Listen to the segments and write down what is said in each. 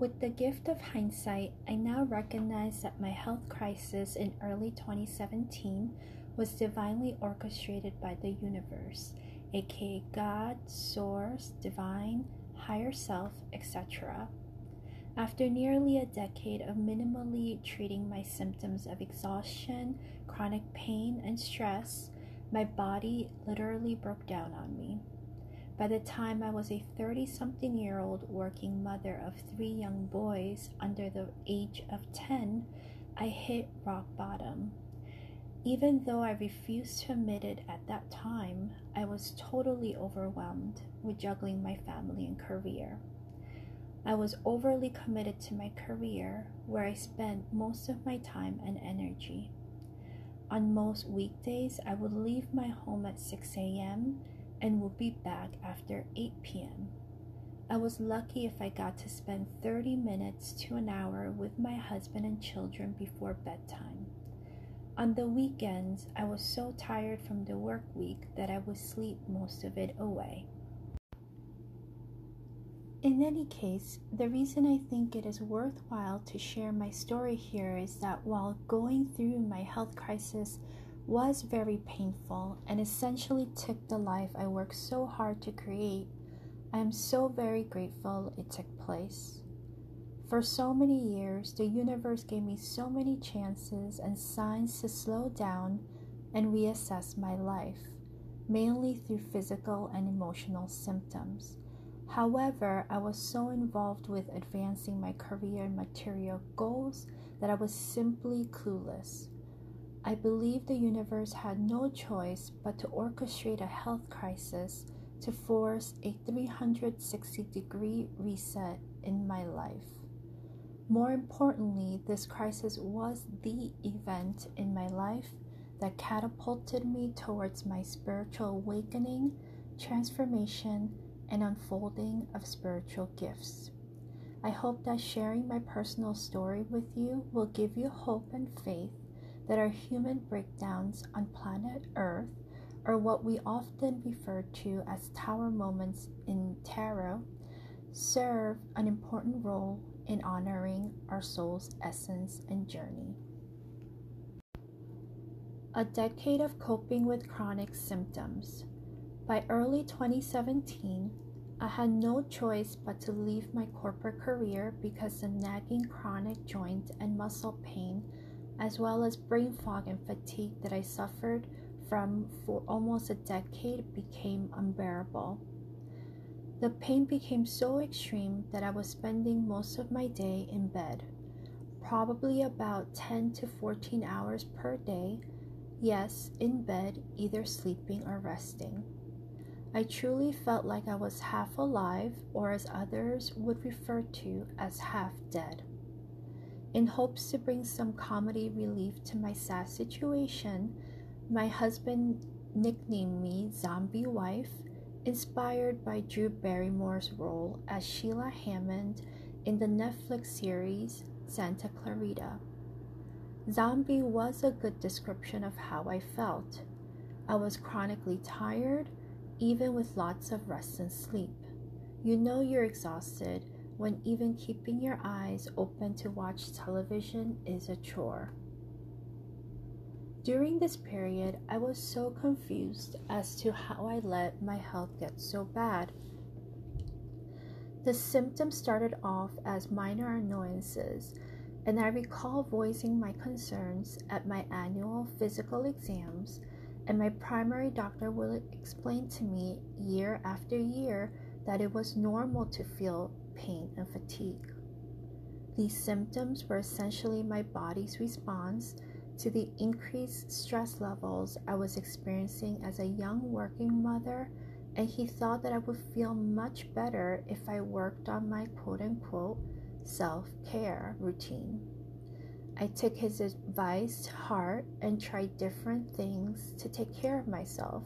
With the gift of hindsight, I now recognize that my health crisis in early 2017 was divinely orchestrated by the universe, aka God, Source, Divine, Higher Self, etc. After nearly a decade of minimally treating my symptoms of exhaustion, chronic pain, and stress, my body literally broke down on me. By the time I was a 30 something year old working mother of three young boys under the age of 10, I hit rock bottom. Even though I refused to admit it at that time, I was totally overwhelmed with juggling my family and career. I was overly committed to my career, where I spent most of my time and energy. On most weekdays, I would leave my home at 6 a.m. and will be back after 8 p.m. I was lucky if I got to spend 30 minutes to an hour with my husband and children before bedtime. On the weekends, I was so tired from the work week that I would sleep most of it away. In any case, the reason I think it is worthwhile to share my story here is that while going through my health crisis was very painful and essentially took the life I worked so hard to create, I am so very grateful it took place. For so many years, the universe gave me so many chances and signs to slow down and reassess my life, mainly through physical and emotional symptoms. However, I was so involved with advancing my career and material goals that I was simply clueless. I believe the universe had no choice but to orchestrate a health crisis to force a 360 degree reset in my life. More importantly, this crisis was the event in my life that catapulted me towards my spiritual awakening, transformation, and unfolding of spiritual gifts. I hope that sharing my personal story with you will give you hope and faith that our human breakdowns on planet Earth, or what we often refer to as tower moments in tarot, serve an important role in honoring our soul's essence and journey. A decade of coping with chronic symptoms. By early 2017, I had no choice but to leave my corporate career because the nagging chronic joint and muscle pain, as well as brain fog and fatigue that I suffered from for almost a decade, became unbearable. The pain became so extreme that I was spending most of my day in bed, probably about 10 to 14 hours per day. Yes, in bed, either sleeping or resting. I truly felt like I was half alive, or as others would refer to as half dead. In hopes to bring some comedy relief to my sad situation, my husband nicknamed me Zombie Wife, inspired by Drew Barrymore's role as Sheila Hammond in the Netflix series Santa Clarita. Zombie was a good description of how I felt. I was chronically tired even with lots of rest and sleep. You know you're exhausted when even keeping your eyes open to watch television is a chore. During this period, I was so confused as to how I let my health get so bad. The symptoms started off as minor annoyances, and I recall voicing my concerns at my annual physical exams and my primary doctor will explain to me year after year that it was normal to feel pain and fatigue. These symptoms were essentially my body's response to the increased stress levels I was experiencing as a young working mother, and he thought that I would feel much better if I worked on my quote unquote self care routine. I took his advice to heart and tried different things to take care of myself,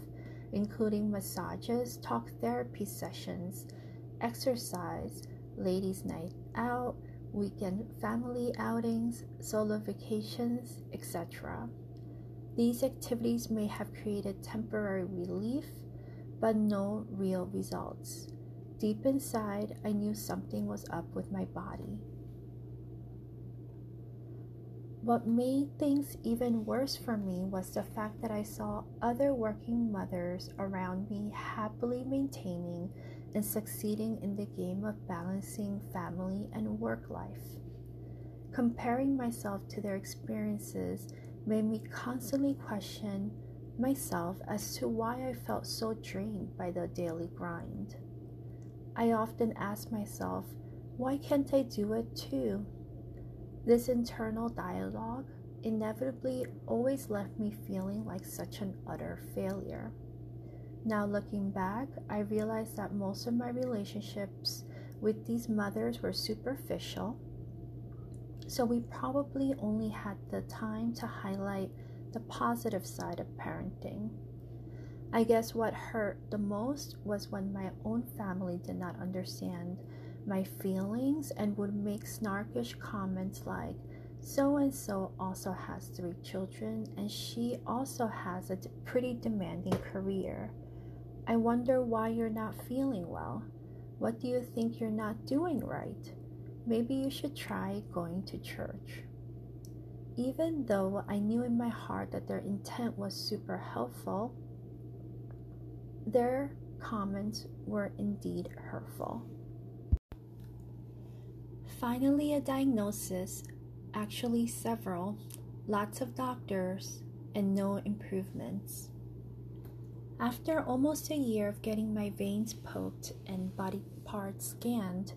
including massages, talk therapy sessions, exercise, ladies' night out, weekend family outings, solo vacations, etc. These activities may have created temporary relief, but no real results. deep inside, I knew something was up with my body. What made things even worse for me was the fact that I saw other working mothers around me happily maintaining and succeeding in the game of balancing family and work life. Comparing myself to their experiences made me constantly question myself as to why I felt so drained by the daily grind. I often ask myself, why can't I do it too? This internal dialogue inevitably always left me feeling like such an utter failure. Now, looking back, I realized that most of my relationships with these mothers were superficial, so we probably only had the time to highlight the positive side of parenting. I guess what hurt the most was when my own family did not understand my feelings and would make snarkish comments like, so and so also has three children and she also has a pretty demanding career. I wonder why you're not feeling well. What do you think you're not doing right? Maybe you should try going to church. Even though I knew in my heart that their intent was super helpful, their comments were indeed hurtful. Finally, a diagnosis, actually, several, lots of doctors, and no improvements. After almost a year of getting my veins poked and body parts scanned,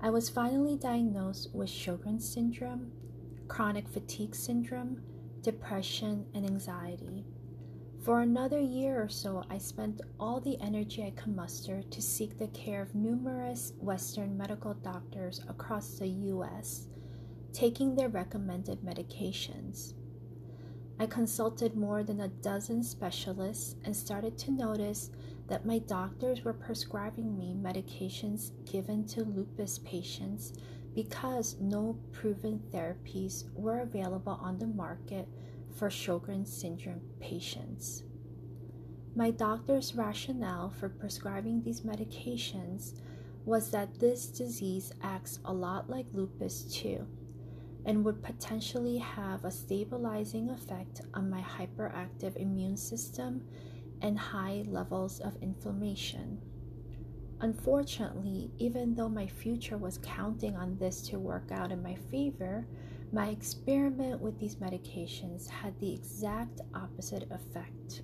I was finally diagnosed with Sjogren's syndrome, chronic fatigue syndrome, depression, and anxiety. For another year or so, I spent all the energy I could muster to seek the care of numerous Western medical doctors across the US, taking their recommended medications. I consulted more than a dozen specialists and started to notice that my doctors were prescribing me medications given to lupus patients because no proven therapies were available on the market for Sjogren's syndrome patients. My doctor's rationale for prescribing these medications was that this disease acts a lot like lupus too and would potentially have a stabilizing effect on my hyperactive immune system and high levels of inflammation. Unfortunately, even though my future was counting on this to work out in my favor, my experiment with these medications had the exact opposite effect.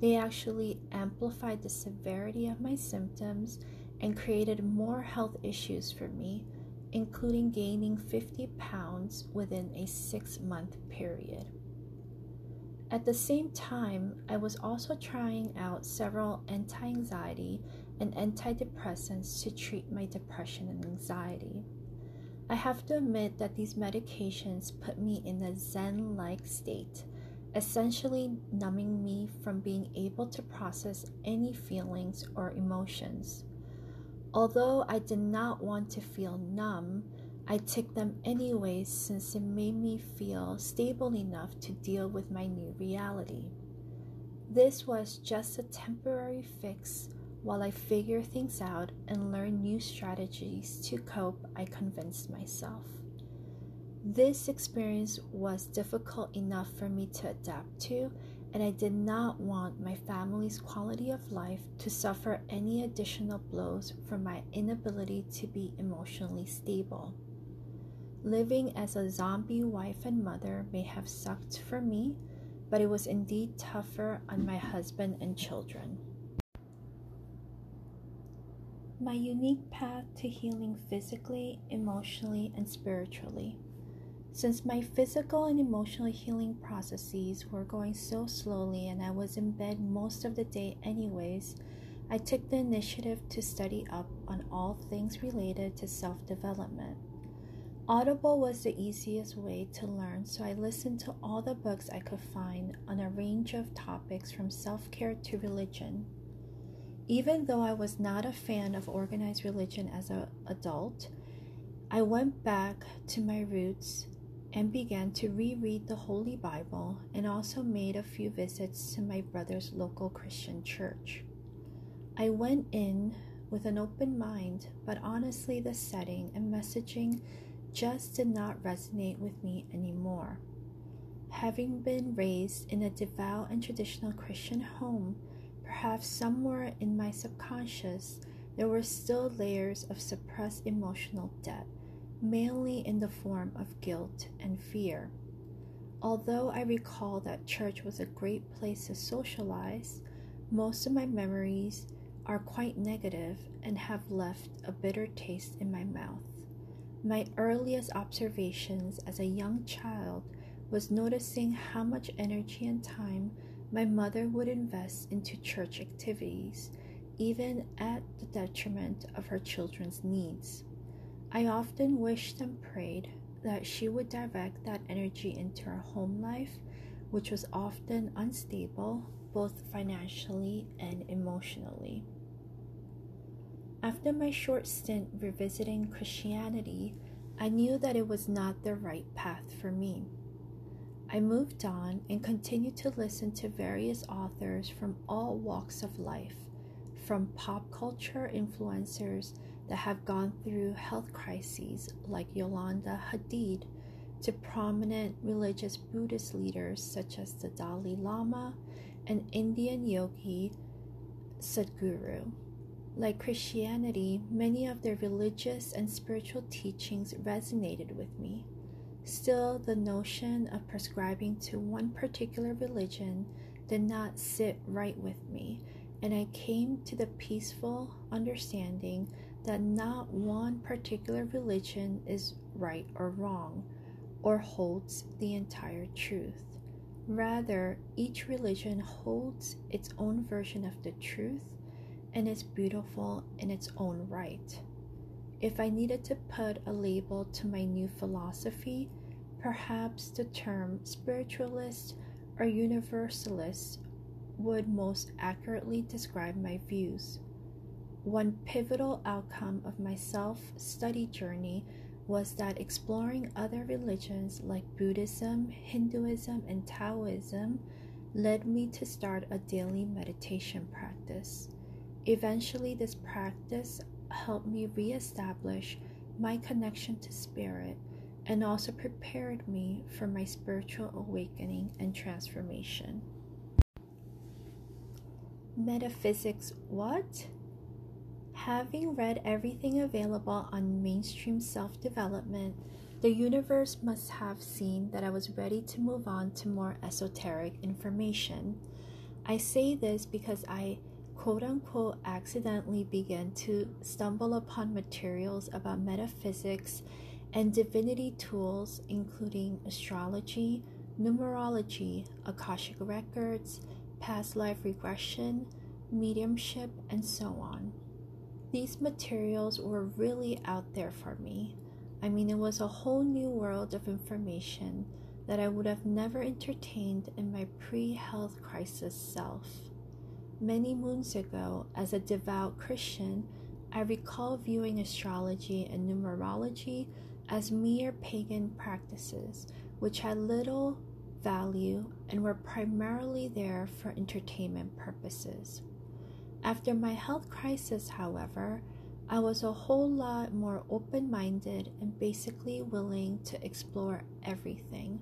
They actually amplified the severity of my symptoms and created more health issues for me, including gaining 50 pounds within a six month period. At the same time, I was also trying out several anti anxiety and antidepressants to treat my depression and anxiety. I have to admit that these medications put me in a Zen like state, essentially numbing me from being able to process any feelings or emotions. Although I did not want to feel numb, I took them anyways since it made me feel stable enough to deal with my new reality. This was just a temporary fix while I figure things out and learn new strategies to cope, I convinced myself. This experience was difficult enough for me to adapt to, and I did not want my family's quality of life to suffer any additional blows from my inability to be emotionally stable. Living as a zombie wife and mother may have sucked for me, but it was indeed tougher on my husband and children. My unique path to healing physically, emotionally, and spiritually. Since my physical and emotional healing processes were going so slowly and I was in bed most of the day, anyways, I took the initiative to study up on all things related to self development. Audible was the easiest way to learn, so I listened to all the books I could find on a range of topics from self care to religion. Even though I was not a fan of organized religion as an adult, I went back to my roots and began to reread the Holy Bible and also made a few visits to my brother's local Christian church. I went in with an open mind, but honestly, the setting and messaging just did not resonate with me anymore. Having been raised in a devout and traditional Christian home, perhaps somewhere in my subconscious, there were still layers of suppressed emotional debt, mainly in the form of guilt and fear. Although I recall that church was a great place to socialize, most of my memories are quite negative and have left a bitter taste in my mouth. My earliest observations as a young child was noticing how much energy and time my mother would invest into church activities, even at the detriment of her children's needs. I often wished and prayed that she would direct that energy into her home life, which was often unstable both financially and emotionally. After my short stint revisiting Christianity, I knew that it was not the right path for me. I moved on and continued to listen to various authors from all walks of life, from pop culture influencers that have gone through health crises like Yolanda Hadid to prominent religious Buddhist leaders such as the Dalai Lama and Indian yogi Sadhguru. Like Christianity, many of their religious and spiritual teachings resonated with me. Still, the notion of prescribing to one particular religion did not sit right with me, and I came to the peaceful understanding that not one particular religion is right or wrong, or holds the entire truth. Rather, each religion holds its own version of the truth and is beautiful in its own right. If I needed to put a label to my new philosophy, perhaps the term spiritualist or universalist would most accurately describe my views. One pivotal outcome of my self study journey was that exploring other religions like Buddhism, Hinduism, and Taoism led me to start a daily meditation practice. Eventually, this practice helped me reestablish my connection to spirit and also prepared me for my spiritual awakening and transformation. Metaphysics, what? Having read everything available on mainstream self development, the universe must have seen that I was ready to move on to more esoteric information. I say this because I quote unquote accidentally began to stumble upon materials about metaphysics and divinity tools, including astrology, numerology, Akashic records, past life regression, mediumship, and so on. These materials were really out there for me. I mean, it was a whole new world of information that I would have never entertained in my pre health crisis self. Many moons ago, as a devout Christian, I recall viewing astrology and numerology as mere pagan practices which had little value and were primarily there for entertainment purposes. After my health crisis, however, I was a whole lot more open minded and basically willing to explore everything.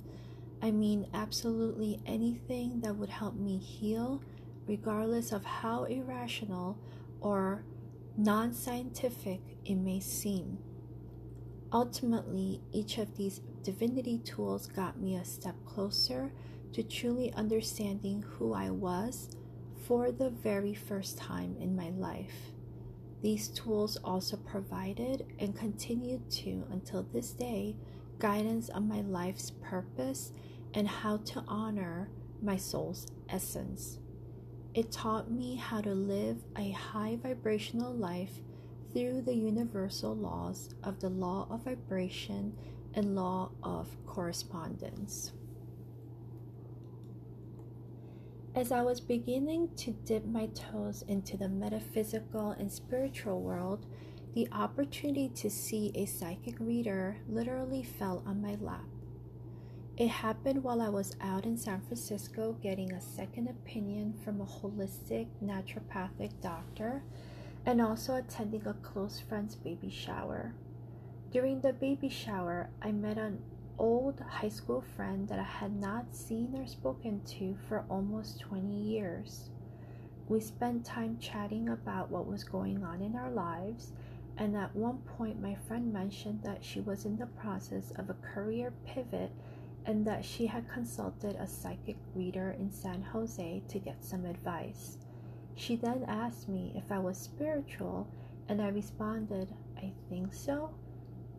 I mean, absolutely anything that would help me heal, regardless of how irrational or non scientific it may seem. Ultimately, each of these divinity tools got me a step closer to truly understanding who I was for the very first time in my life. These tools also provided and continued to, until this day, guidance on my life's purpose and how to honor my soul's essence. It taught me how to live a high vibrational life through the universal laws of the law of vibration and law of correspondence. As I was beginning to dip my toes into the metaphysical and spiritual world, the opportunity to see a psychic reader literally fell on my lap. It happened while I was out in San Francisco getting a second opinion from a holistic naturopathic doctor, and also attending a close friend's baby shower. During the baby shower, I met an old high school friend that I had not seen or spoken to for almost 20 years. We spent time chatting about what was going on in our lives, and at one point, my friend mentioned that she was in the process of a career pivot and that she had consulted a psychic reader in San Jose to get some advice. She then asked me if I was spiritual, and I responded, I think so.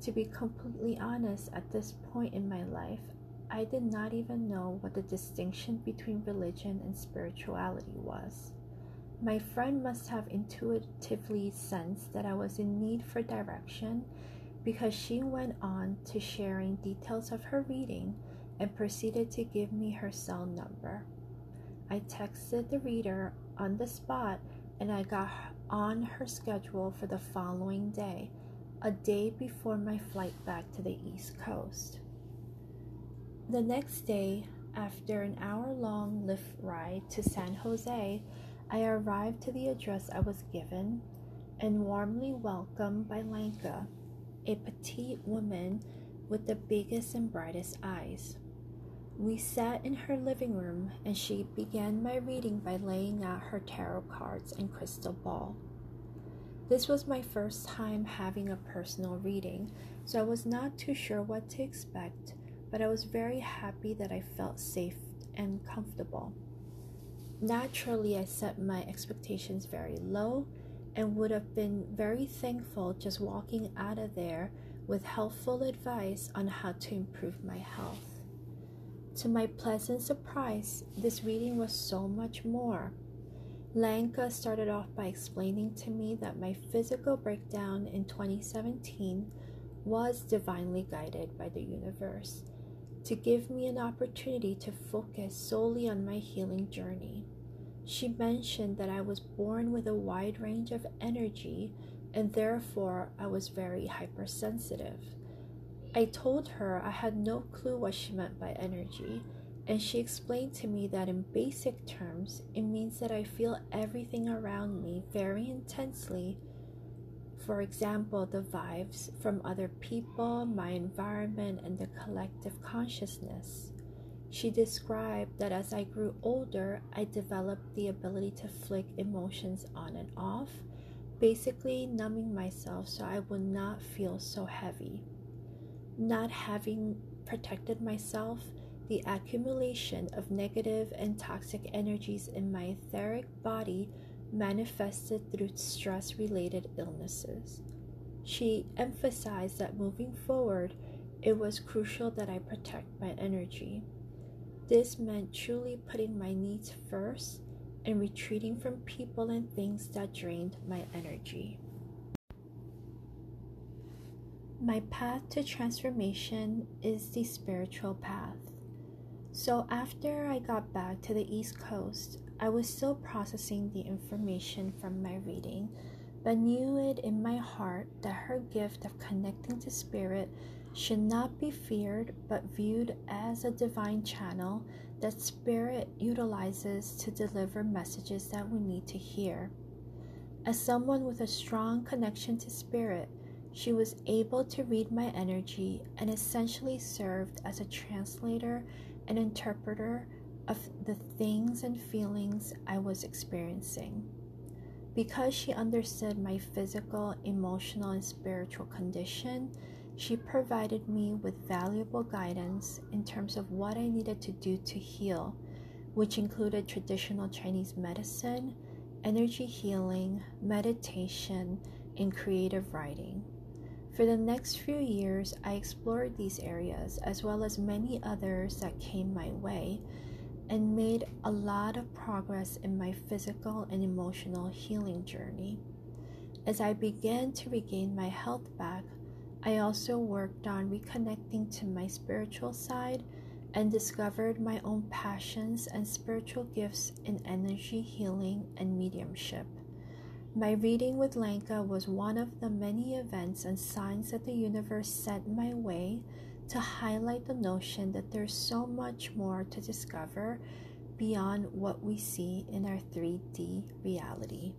To be completely honest, at this point in my life, I did not even know what the distinction between religion and spirituality was. My friend must have intuitively sensed that I was in need for direction because she went on to sharing details of her reading and proceeded to give me her cell number. I texted the reader on the spot and I got on her schedule for the following day a day before my flight back to the East Coast. The next day, after an hour long Lyft ride to San Jose, I arrived to the address I was given and warmly welcomed by Lanka, a petite woman with the biggest and brightest eyes. We sat in her living room and she began my reading by laying out her tarot cards and crystal ball. This was my first time having a personal reading, so I was not too sure what to expect, but I was very happy that I felt safe and comfortable. Naturally, I set my expectations very low and would have been very thankful just walking out of there with helpful advice on how to improve my health. To my pleasant surprise, this reading was so much more. Lanka started off by explaining to me that my physical breakdown in 2017 was divinely guided by the universe to give me an opportunity to focus solely on my healing journey. She mentioned that I was born with a wide range of energy and therefore I was very hypersensitive. I told her I had no clue what she meant by energy and she explained to me that in basic terms, it means that I feel everything around me very intensely. For example, the vibes from other people, my environment, and the collective consciousness. She described that as I grew older, I developed the ability to flick emotions on and off, basically numbing myself so I would not feel so heavy. Not having protected myself, the accumulation of negative and toxic energies in my etheric body manifested through stress related illnesses. She emphasized that moving forward, it was crucial that I protect my energy. This meant truly putting my needs first and retreating from people and things that drained my energy. My path to transformation is the spiritual path. So, after I got back to the East Coast, I was still processing the information from my reading, but knew it in my heart that her gift of connecting to spirit should not be feared but viewed as a divine channel that spirit utilizes to deliver messages that we need to hear. As someone with a strong connection to spirit, she was able to read my energy and essentially served as a translator an interpreter of the things and feelings I was experiencing. Because she understood my physical, emotional, and spiritual condition, she provided me with valuable guidance in terms of what I needed to do to heal, which included traditional Chinese medicine, energy healing, meditation, and creative writing. For the next few years, I explored these areas as well as many others that came my way and made a lot of progress in my physical and emotional healing journey. As I began to regain my health back, I also worked on reconnecting to my spiritual side and discovered my own passions and spiritual gifts in energy healing and mediumship. My reading with Lanka was one of the many events and signs that the universe sent my way to highlight the notion that there's so much more to discover beyond what we see in our 3D reality.